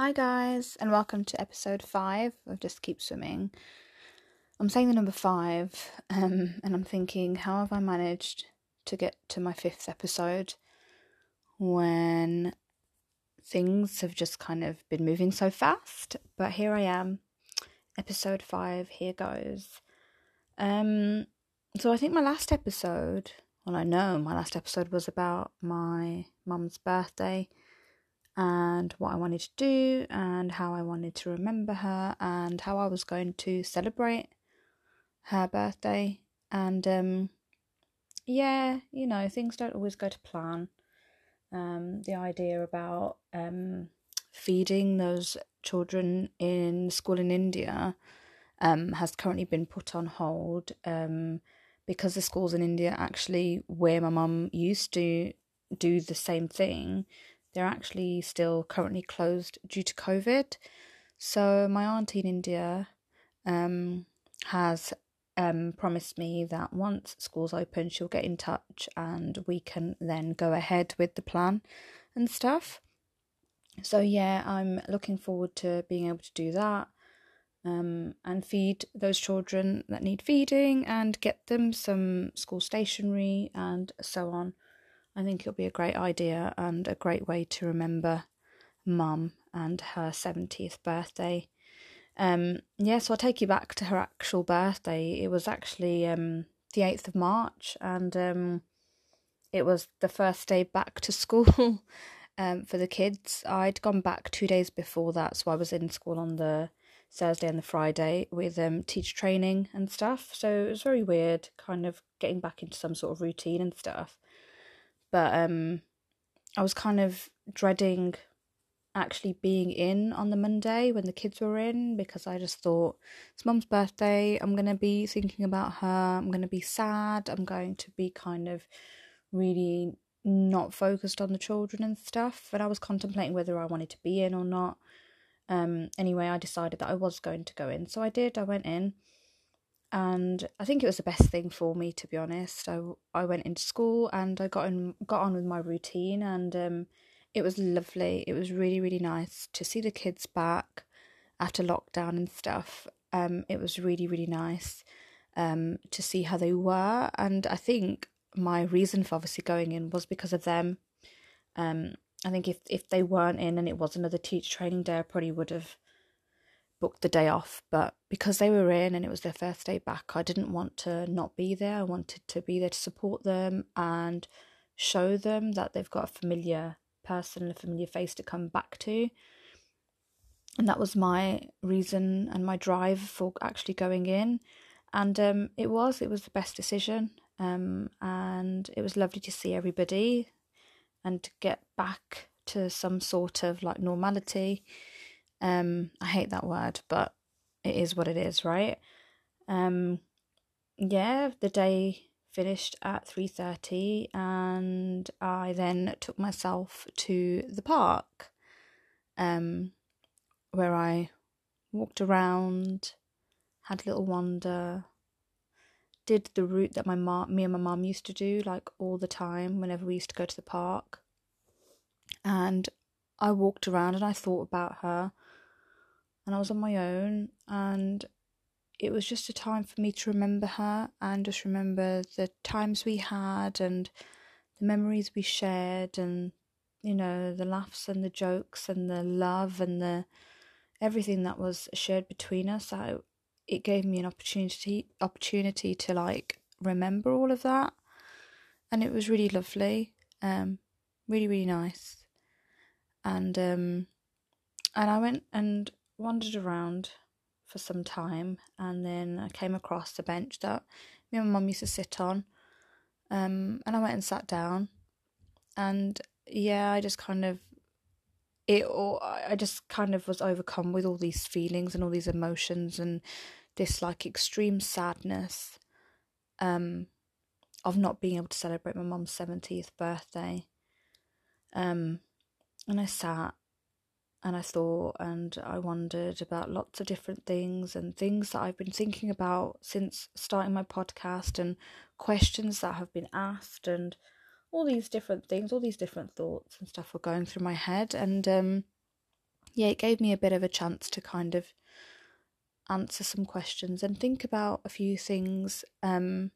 Hi, guys, and welcome to episode five of Just Keep Swimming. I'm saying the number five, um, and I'm thinking, how have I managed to get to my fifth episode when things have just kind of been moving so fast? But here I am, episode five, here goes. Um, so I think my last episode, well, I know my last episode was about my mum's birthday and what I wanted to do and how I wanted to remember her and how I was going to celebrate her birthday. And um, yeah, you know, things don't always go to plan. Um, the idea about um, feeding those children in school in India um, has currently been put on hold um, because the schools in India actually, where my mum used to do the same thing, they're actually still currently closed due to COVID. So my auntie in India um, has um, promised me that once school's open, she'll get in touch and we can then go ahead with the plan and stuff. So yeah, I'm looking forward to being able to do that. Um, and feed those children that need feeding and get them some school stationery and so on. I think it'll be a great idea and a great way to remember mum and her 70th birthday. Um, yeah, so I'll take you back to her actual birthday. It was actually um, the 8th of March, and um, it was the first day back to school um, for the kids. I'd gone back two days before that, so I was in school on the Thursday and the Friday with um, teacher training and stuff. So it was very weird, kind of getting back into some sort of routine and stuff but um I was kind of dreading actually being in on the Monday when the kids were in because I just thought it's mum's birthday. I'm going to be thinking about her. I'm going to be sad. I'm going to be kind of really not focused on the children and stuff. And I was contemplating whether I wanted to be in or not. Um, anyway, I decided that I was going to go in. So I did. I went in and I think it was the best thing for me to be honest. I I went into school and I got in got on with my routine and um, it was lovely. It was really really nice to see the kids back after lockdown and stuff. Um, it was really really nice um, to see how they were and I think my reason for obviously going in was because of them. Um, I think if if they weren't in and it was another teacher training day, I probably would have booked the day off, but because they were in and it was their first day back, I didn't want to not be there. I wanted to be there to support them and show them that they've got a familiar person, a familiar face to come back to. And that was my reason and my drive for actually going in. And um, it was, it was the best decision. Um, and it was lovely to see everybody and to get back to some sort of like normality um, I hate that word, but it is what it is, right? Um, yeah, the day finished at 3:30 and I then took myself to the park um where I walked around had a little wander did the route that my mom me and my mom used to do like all the time whenever we used to go to the park and I walked around and I thought about her and I was on my own and it was just a time for me to remember her and just remember the times we had and the memories we shared and you know the laughs and the jokes and the love and the everything that was shared between us I, it gave me an opportunity opportunity to like remember all of that. And it was really lovely um really really nice. And um and I went and wandered around for some time and then I came across the bench that me and my mum used to sit on. Um, and I went and sat down and yeah, I just kind of it or I just kind of was overcome with all these feelings and all these emotions and this like extreme sadness um of not being able to celebrate my mum's 70th birthday. Um and I sat and I thought and I wondered about lots of different things and things that I've been thinking about since starting my podcast and questions that have been asked and all these different things, all these different thoughts and stuff were going through my head and um yeah, it gave me a bit of a chance to kind of answer some questions and think about a few things. Um,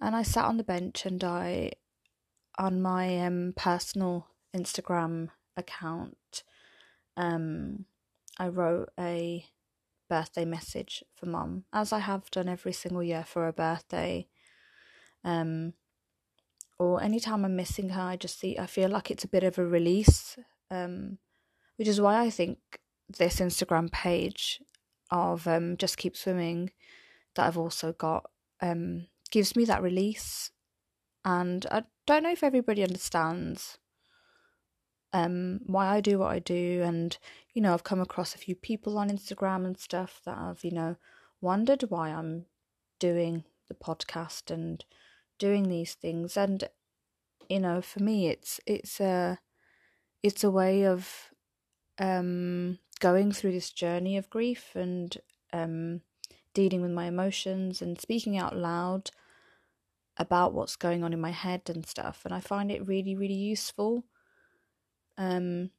and I sat on the bench and I, on my um, personal Instagram account, um, I wrote a birthday message for mum, as I have done every single year for her birthday. Um, or anytime I'm missing her, I just see I feel like it's a bit of a release. Um, which is why I think this Instagram page of um, Just Keep Swimming that I've also got um, gives me that release. And I don't know if everybody understands um, why I do what I do. And, you know, I've come across a few people on Instagram and stuff that have, you know, wondered why I'm doing the podcast and doing these things. And, you know, for me, it's, it's a, it's a way of, um, going through this journey of grief and, um, dealing with my emotions and speaking out loud about what's going on in my head and stuff. And I find it really, really useful. Um,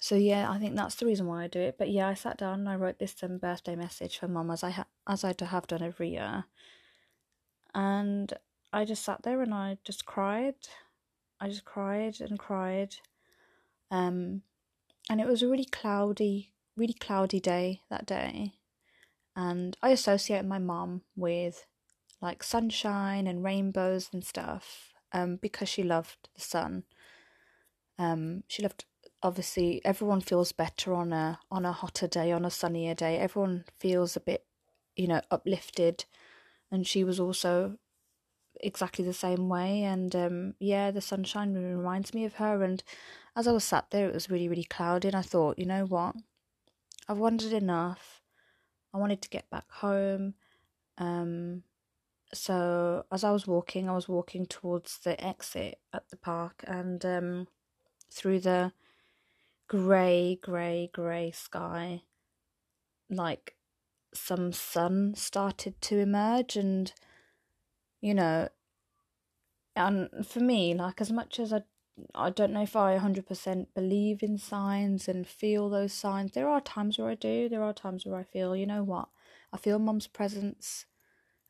so yeah, I think that's the reason why I do it. But yeah, I sat down and I wrote this um, birthday message for mum as I ha- as I have done every year, and I just sat there and I just cried. I just cried and cried, um, and it was a really cloudy, really cloudy day that day, and I associate my mum with like sunshine and rainbows and stuff, um, because she loved the sun um, she loved obviously everyone feels better on a on a hotter day, on a sunnier day. Everyone feels a bit, you know, uplifted. And she was also exactly the same way. And um, yeah, the sunshine reminds me of her. And as I was sat there, it was really, really cloudy. And I thought, you know what? I've wandered enough. I wanted to get back home. Um, so as I was walking, I was walking towards the exit at the park, and um, through the grey, grey, grey sky, like some sun started to emerge, and you know, and for me, like as much as I, I don't know if I hundred percent believe in signs and feel those signs. There are times where I do. There are times where I feel, you know what, I feel Mum's presence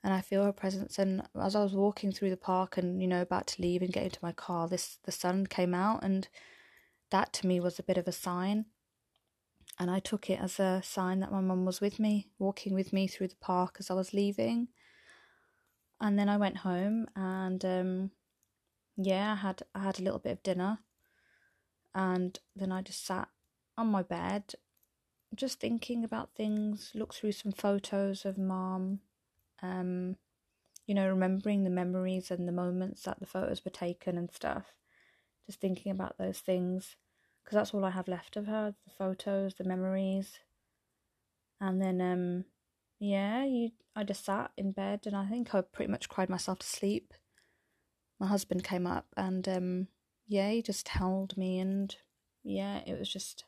and I feel her presence. And as I was walking through the park and you know about to leave and get into my car, this the sun came out, and that to me was a bit of a sign. And I took it as a sign that my mum was with me, walking with me through the park as I was leaving. And then I went home and um, yeah, I had I had a little bit of dinner, and then I just sat on my bed, just thinking about things. Looked through some photos of mom, um, you know, remembering the memories and the moments that the photos were taken and stuff. Just thinking about those things because that's all I have left of her the photos, the memories. And then, um, yeah, you, I just sat in bed and I think I pretty much cried myself to sleep. My husband came up and, um, yeah, he just held me and, yeah, it was just,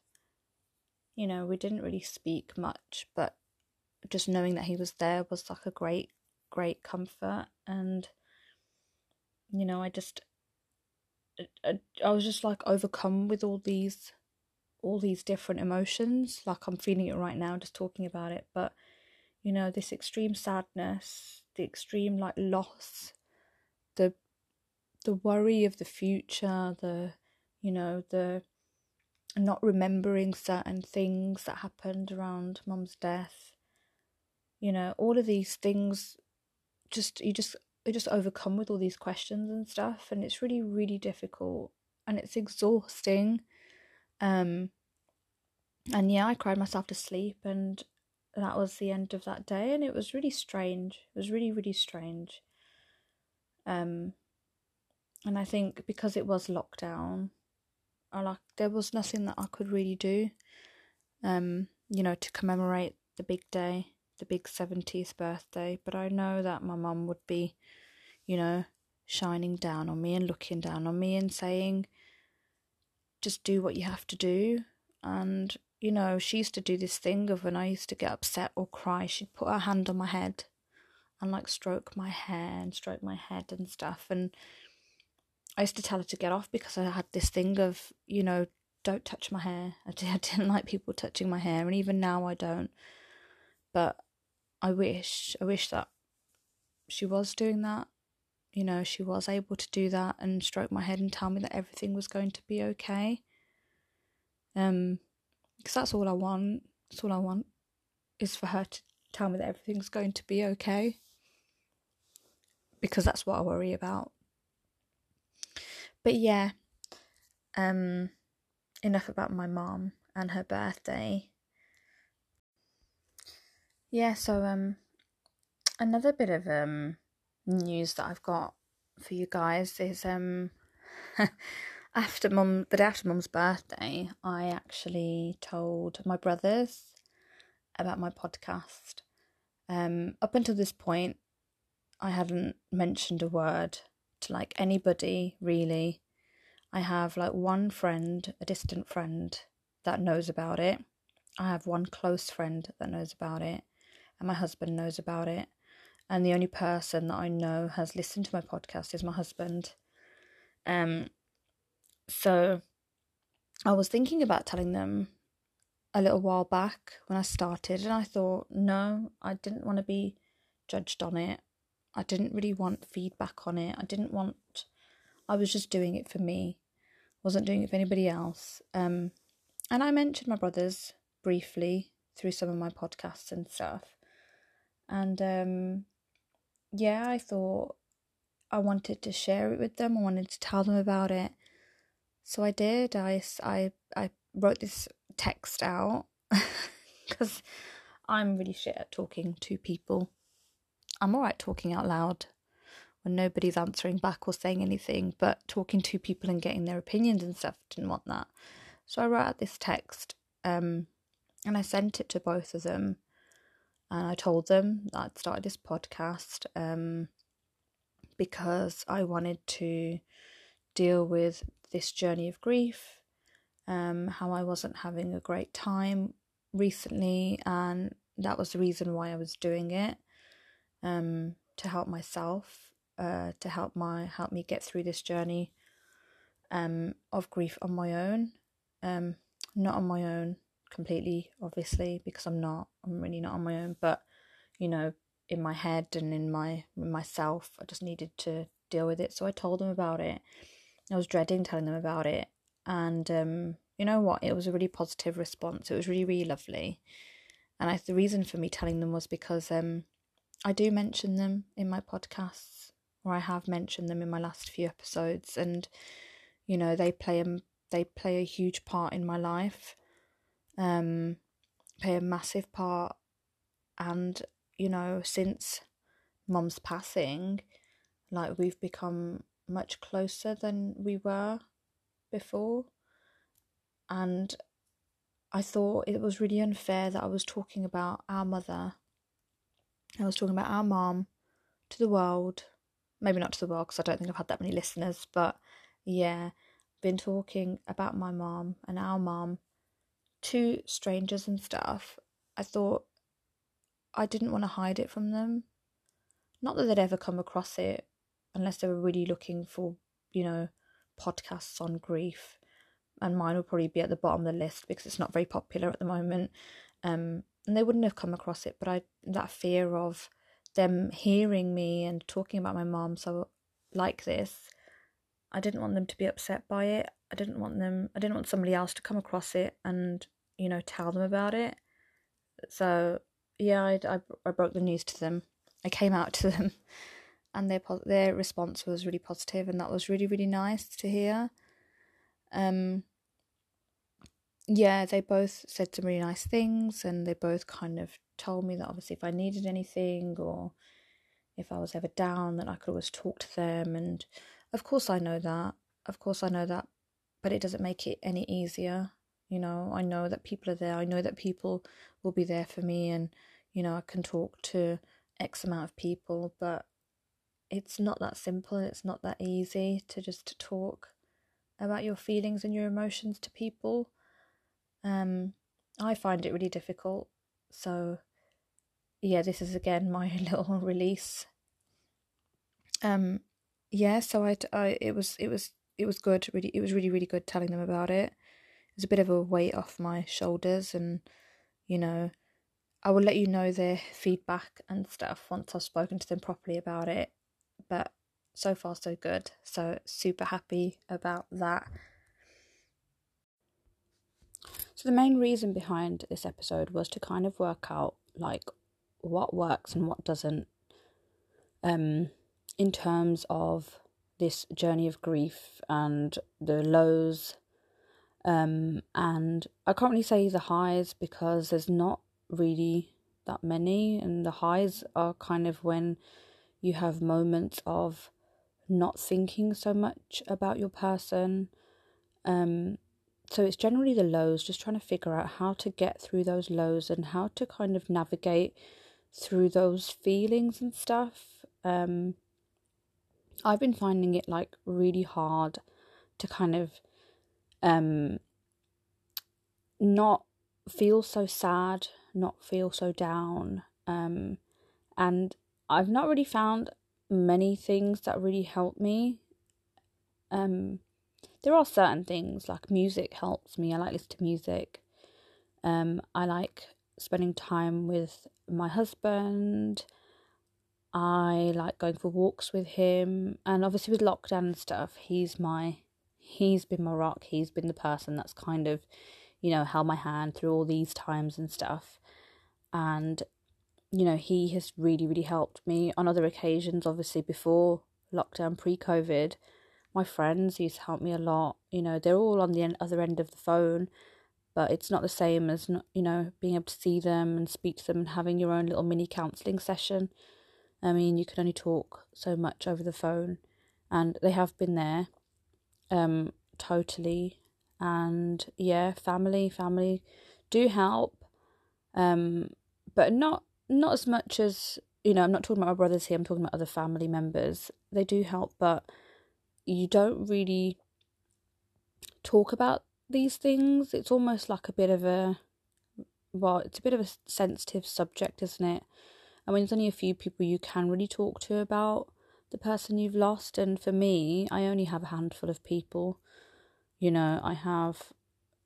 you know, we didn't really speak much, but just knowing that he was there was like a great, great comfort. And, you know, I just, I, I was just like overcome with all these, all these different emotions. Like I'm feeling it right now, just talking about it. But, you know, this extreme sadness, the extreme like loss, the, the worry of the future, the, you know, the not remembering certain things that happened around mum's death you know all of these things just you just you're just overcome with all these questions and stuff and it's really really difficult and it's exhausting. Um and yeah i cried myself to sleep and that was the end of that day and it was really strange. It was really really strange. Um and i think because it was lockdown I like there was nothing that i could really do um you know to commemorate the big day the big 70th birthday, but I know that my mum would be, you know, shining down on me and looking down on me and saying, just do what you have to do. And, you know, she used to do this thing of when I used to get upset or cry, she'd put her hand on my head and like stroke my hair and stroke my head and stuff. And I used to tell her to get off because I had this thing of, you know, don't touch my hair. I didn't like people touching my hair, and even now I don't. But I wish, I wish that she was doing that. You know, she was able to do that and stroke my head and tell me that everything was going to be okay. Um, because that's all I want. That's all I want is for her to tell me that everything's going to be okay. Because that's what I worry about. But yeah, um, enough about my mom and her birthday. Yeah, so um, another bit of um news that I've got for you guys is um after mum the day after mum's birthday, I actually told my brothers about my podcast. Um, up until this point, I hadn't mentioned a word to like anybody really. I have like one friend, a distant friend, that knows about it. I have one close friend that knows about it, and my husband knows about it. And the only person that I know has listened to my podcast is my husband. Um, so I was thinking about telling them a little while back when I started, and I thought, no, I didn't want to be judged on it. I didn't really want feedback on it. I didn't want. I was just doing it for me. wasn't doing it for anybody else. Um, and I mentioned my brothers briefly through some of my podcasts and stuff. And um, yeah, I thought I wanted to share it with them. I wanted to tell them about it. So I did. I, I, I wrote this text out because I'm really shit at talking to people. I'm alright talking out loud when nobody's answering back or saying anything, but talking to people and getting their opinions and stuff, didn't want that. So I wrote out this text um, and I sent it to both of them. And I told them I'd started this podcast um, because I wanted to deal with this journey of grief, um, how I wasn't having a great time recently, and that was the reason why I was doing it um, to help myself, uh, to help my help me get through this journey um, of grief on my own, um, not on my own completely, obviously, because I'm not. I'm really not on my own, but you know, in my head and in my myself, I just needed to deal with it. So I told them about it. I was dreading telling them about it, and um, you know what? It was a really positive response. It was really really lovely, and I, the reason for me telling them was because um, I do mention them in my podcasts, or I have mentioned them in my last few episodes, and you know they play a they play a huge part in my life, um, play a massive part, and you know since mom's passing, like we've become much closer than we were before, and I thought it was really unfair that I was talking about our mother. I was talking about our mom to the world. Maybe not to the world because I don't think I've had that many listeners, but yeah, been talking about my mom and our mom to strangers and stuff. I thought I didn't want to hide it from them. Not that they'd ever come across it unless they were really looking for, you know, podcasts on grief. And mine would probably be at the bottom of the list because it's not very popular at the moment. Um, and they wouldn't have come across it, but I that fear of them hearing me and talking about my mom so like this, I didn't want them to be upset by it. I didn't want them. I didn't want somebody else to come across it and you know tell them about it. So yeah, I I, I broke the news to them. I came out to them, and their their response was really positive, and that was really really nice to hear. Um, yeah, they both said some really nice things, and they both kind of told me that obviously if I needed anything or if I was ever down, that I could always talk to them. And of course, I know that. Of course, I know that, but it doesn't make it any easier. You know, I know that people are there. I know that people will be there for me, and you know, I can talk to X amount of people, but it's not that simple. It's not that easy to just talk about your feelings and your emotions to people. Um, I find it really difficult. So, yeah, this is again my little release. Um, yeah, so I, I, it was, it was, it was good. Really, it was really, really good telling them about it. It it's a bit of a weight off my shoulders and you know I will let you know their feedback and stuff once I've spoken to them properly about it. But so far so good. So super happy about that. So the main reason behind this episode was to kind of work out like what works and what doesn't um in terms of this journey of grief and the lows um and I can't really say the highs because there's not really that many and the highs are kind of when you have moments of not thinking so much about your person um so it's generally the lows just trying to figure out how to get through those lows and how to kind of navigate through those feelings and stuff um i've been finding it like really hard to kind of um not feel so sad not feel so down um and i've not really found many things that really help me um there are certain things like music helps me. I like listening to music. Um, I like spending time with my husband. I like going for walks with him, and obviously with lockdown and stuff, he's my he's been my rock. He's been the person that's kind of, you know, held my hand through all these times and stuff. And you know, he has really really helped me on other occasions. Obviously before lockdown, pre COVID, my friends used to help me a lot. You know, they're all on the other end of the phone, but it's not the same as not, you know being able to see them and speak to them and having your own little mini counselling session. I mean, you can only talk so much over the phone, and they have been there, um, totally. And yeah, family, family do help, um, but not not as much as you know. I'm not talking about my brothers here. I'm talking about other family members. They do help, but you don't really talk about these things. It's almost like a bit of a well, it's a bit of a sensitive subject, isn't it? I mean, there's only a few people you can really talk to about the person you've lost, and for me, I only have a handful of people. You know, I have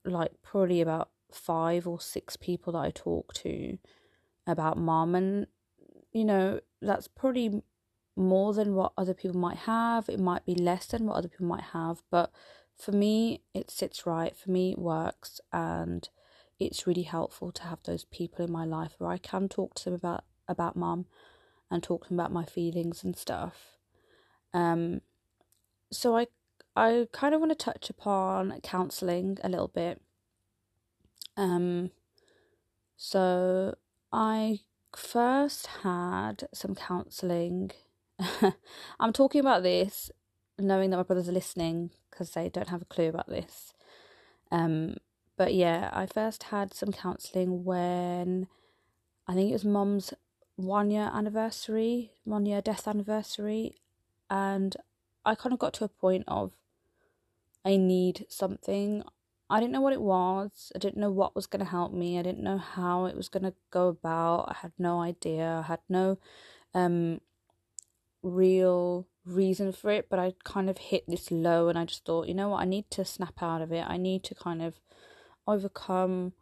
like probably about five or six people that I talk to about mom, and you know, that's probably more than what other people might have. It might be less than what other people might have, but for me, it sits right. For me, it works, and it's really helpful to have those people in my life where I can talk to them about about mum and talk to them about my feelings and stuff. Um, so I I kind of want to touch upon counselling a little bit. Um, so I first had some counselling I'm talking about this knowing that my brothers are listening because they don't have a clue about this. Um, but yeah, I first had some counselling when I think it was mom's one year anniversary, one year death anniversary, and I kind of got to a point of I need something. I didn't know what it was. I didn't know what was going to help me. I didn't know how it was going to go about. I had no idea. I had no um real reason for it, but I kind of hit this low and I just thought, you know what, I need to snap out of it. I need to kind of overcome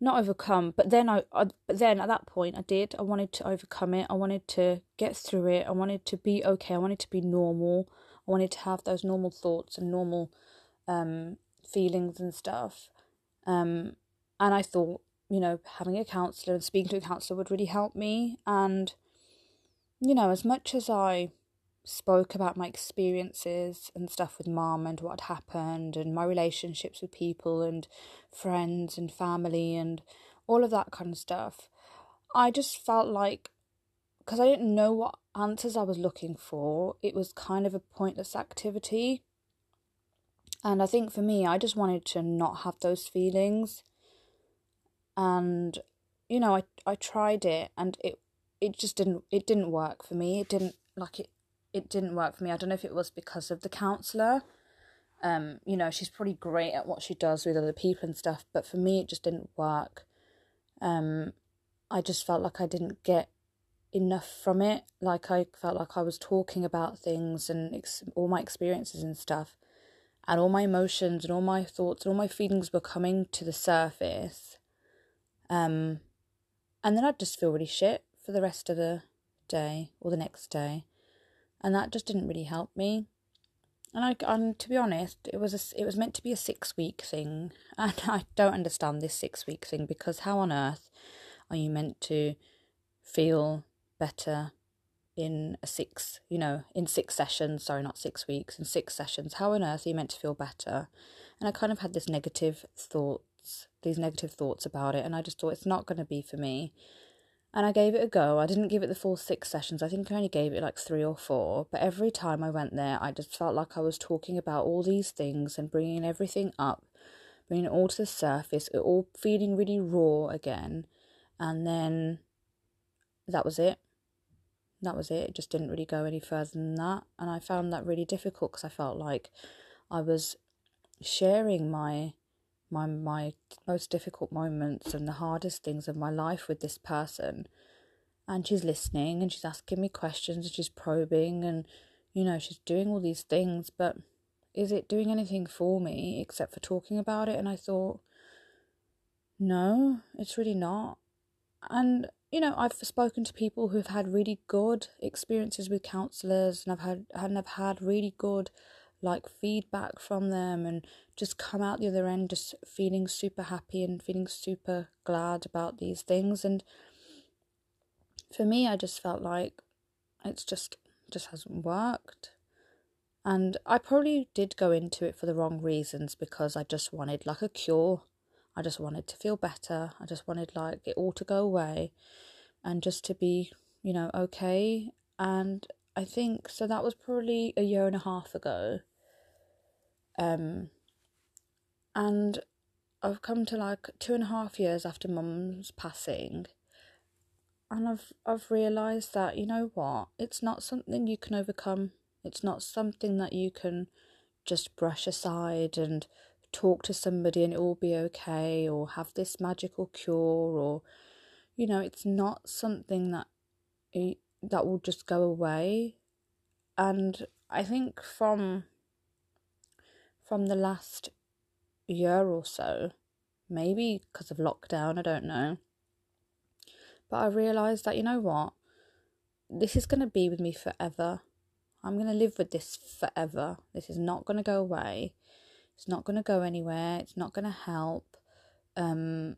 not overcome, but then I, I but then at that point I did. I wanted to overcome it. I wanted to get through it. I wanted to be okay. I wanted to be normal. I wanted to have those normal thoughts and normal um feelings and stuff. Um and I thought, you know, having a counselor and speaking to a counselor would really help me and you know, as much as I spoke about my experiences and stuff with mom and what had happened and my relationships with people and friends and family and all of that kind of stuff, I just felt like because I didn't know what answers I was looking for, it was kind of a pointless activity. And I think for me, I just wanted to not have those feelings. And, you know, I, I tried it and it it just didn't it didn't work for me. It didn't like it it didn't work for me. I don't know if it was because of the counselor. Um, you know, she's pretty great at what she does with other people and stuff, but for me it just didn't work. Um, I just felt like I didn't get enough from it. Like I felt like I was talking about things and ex- all my experiences and stuff, and all my emotions and all my thoughts and all my feelings were coming to the surface. Um, and then I'd just feel really shit for the rest of the day or the next day, and that just didn't really help me. And I, and to be honest, it was a, it was meant to be a six week thing, and I don't understand this six week thing because how on earth are you meant to feel better in a six, you know, in six sessions, sorry, not six weeks, in six sessions, how on earth are you meant to feel better? And I kind of had this negative thoughts, these negative thoughts about it, and I just thought it's not going to be for me. And I gave it a go. I didn't give it the full six sessions. I think I only gave it like three or four. But every time I went there, I just felt like I was talking about all these things and bringing everything up, bringing it all to the surface, it all feeling really raw again. And then that was it that was it. It just didn't really go any further than that. And I found that really difficult because I felt like I was sharing my my my most difficult moments and the hardest things of my life with this person. And she's listening and she's asking me questions and she's probing and you know she's doing all these things but is it doing anything for me except for talking about it? And I thought no it's really not. And you know, I've spoken to people who've had really good experiences with counselors, and I've had and I've had really good like feedback from them, and just come out the other end just feeling super happy and feeling super glad about these things. And for me, I just felt like it's just just hasn't worked. And I probably did go into it for the wrong reasons because I just wanted like a cure I just wanted to feel better. I just wanted like it all to go away and just to be, you know, okay. And I think so that was probably a year and a half ago. Um and I've come to like two and a half years after mum's passing and I've I've realised that, you know what, it's not something you can overcome. It's not something that you can just brush aside and talk to somebody and it will be okay or have this magical cure or you know it's not something that that will just go away and i think from from the last year or so. Maybe because of lockdown i don't know. But i realized that you know what? This is going to be with me forever. I'm going to live with this forever. This is not going to go away. It's not going to go anywhere. It's not going to help um,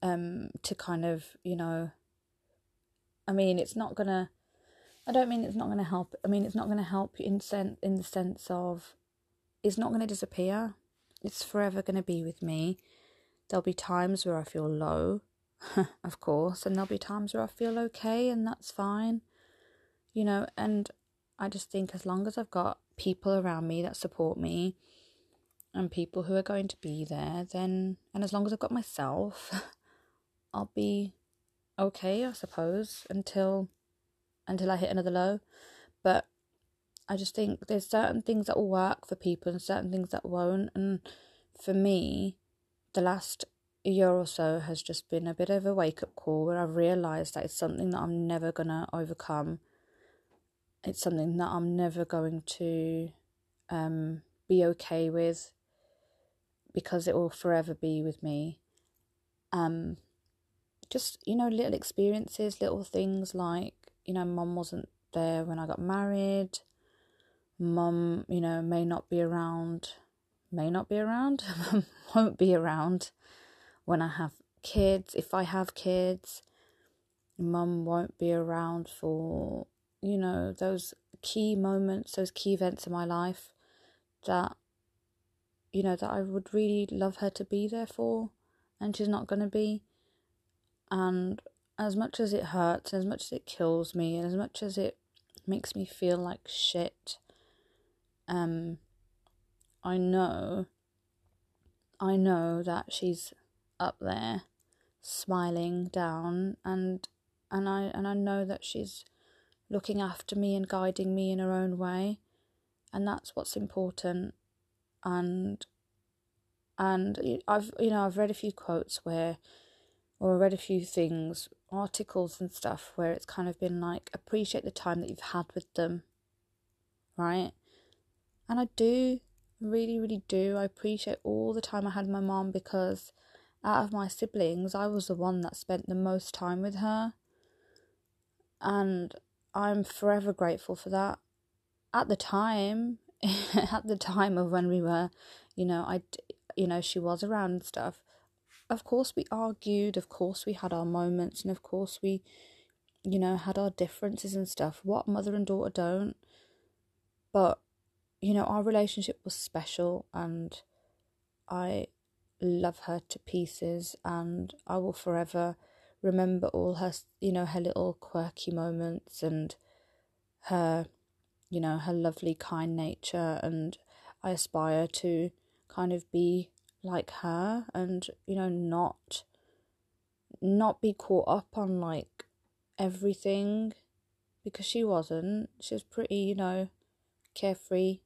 um, to kind of, you know, I mean, it's not going to, I don't mean it's not going to help. I mean, it's not going to help in, sen- in the sense of it's not going to disappear. It's forever going to be with me. There'll be times where I feel low, of course, and there'll be times where I feel okay, and that's fine. You know, and I just think as long as I've got people around me that support me, and people who are going to be there, then, and as long as I've got myself, I'll be okay, I suppose, until until I hit another low. But I just think there's certain things that will work for people and certain things that won't. And for me, the last year or so has just been a bit of a wake up call where I've realised that it's something that I'm never gonna overcome. It's something that I'm never going to um, be okay with because it will forever be with me. Um, just you know, little experiences, little things like you know, mum wasn't there when I got married. Mum, you know, may not be around, may not be around, won't be around when I have kids. If I have kids, mum won't be around for you know those key moments, those key events in my life that you know, that I would really love her to be there for, and she's not going to be. And as much as it hurts, as much as it kills me, and as much as it makes me feel like shit, um, I know, I know that she's up there, smiling down, and and I and I know that she's looking after me and guiding me in her own way, and that's what's important. And and I've you know I've read a few quotes where or read a few things articles and stuff where it's kind of been like appreciate the time that you've had with them right and I do really, really do. I appreciate all the time I had my mom because out of my siblings, I was the one that spent the most time with her. And I'm forever grateful for that. At the time, at the time of when we were, you know, I, you know, she was around and stuff. Of course, we argued. Of course, we had our moments, and of course, we, you know, had our differences and stuff. What mother and daughter don't? But, you know, our relationship was special, and I love her to pieces, and I will forever remember all her, you know, her little quirky moments and her, you know, her lovely, kind nature. And I aspire to kind of be like her and, you know, not not be caught up on like everything because she wasn't. She was pretty, you know, carefree,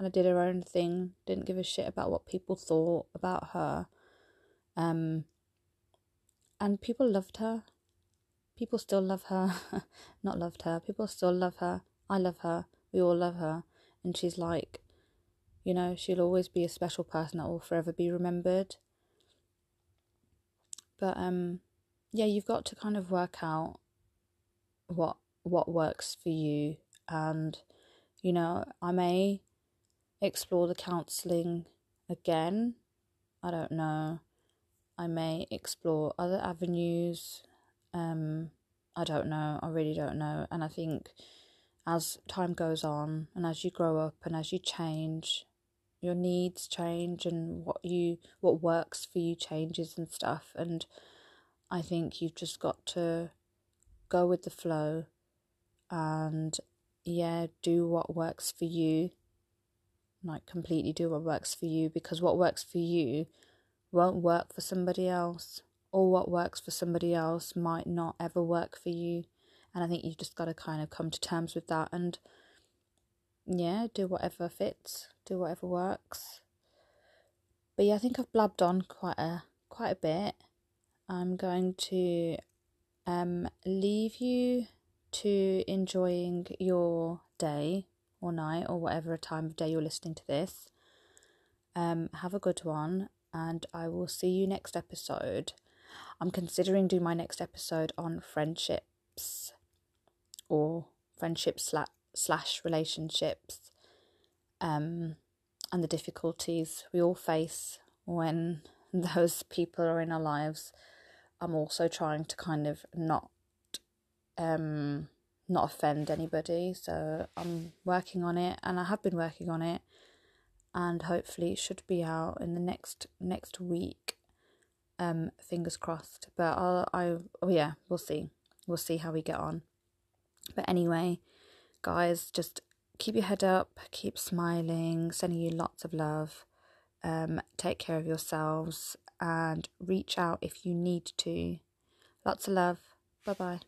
kind of did her own thing, didn't give a shit about what people thought about her. Um, and people loved her. People still love her. Not loved her. People still love her. I love her. We all love her. And she's like, you know, she'll always be a special person that will forever be remembered. But um yeah, you've got to kind of work out what what works for you and you know, I may explore the counselling again. I don't know. I may explore other avenues. Um, I don't know. I really don't know. And I think as time goes on and as you grow up and as you change, your needs change and what you what works for you changes and stuff. And I think you've just got to go with the flow and yeah, do what works for you. Like completely do what works for you because what works for you won't work for somebody else, or what works for somebody else might not ever work for you. And I think you've just got to kind of come to terms with that and, yeah, do whatever fits, do whatever works. But yeah, I think I've blabbed on quite a quite a bit. I'm going to um leave you to enjoying your day or night or whatever time of day you're listening to this. Um, have a good one, and I will see you next episode. I'm considering doing my next episode on friendships or friendships slash, slash relationships um, and the difficulties we all face when those people are in our lives. I'm also trying to kind of not um not offend anybody, so I'm working on it and I have been working on it and hopefully it should be out in the next next week. Um, fingers crossed. But I'll, I, oh yeah, we'll see. We'll see how we get on. But anyway, guys, just keep your head up, keep smiling, sending you lots of love. Um, take care of yourselves and reach out if you need to. Lots of love. Bye bye.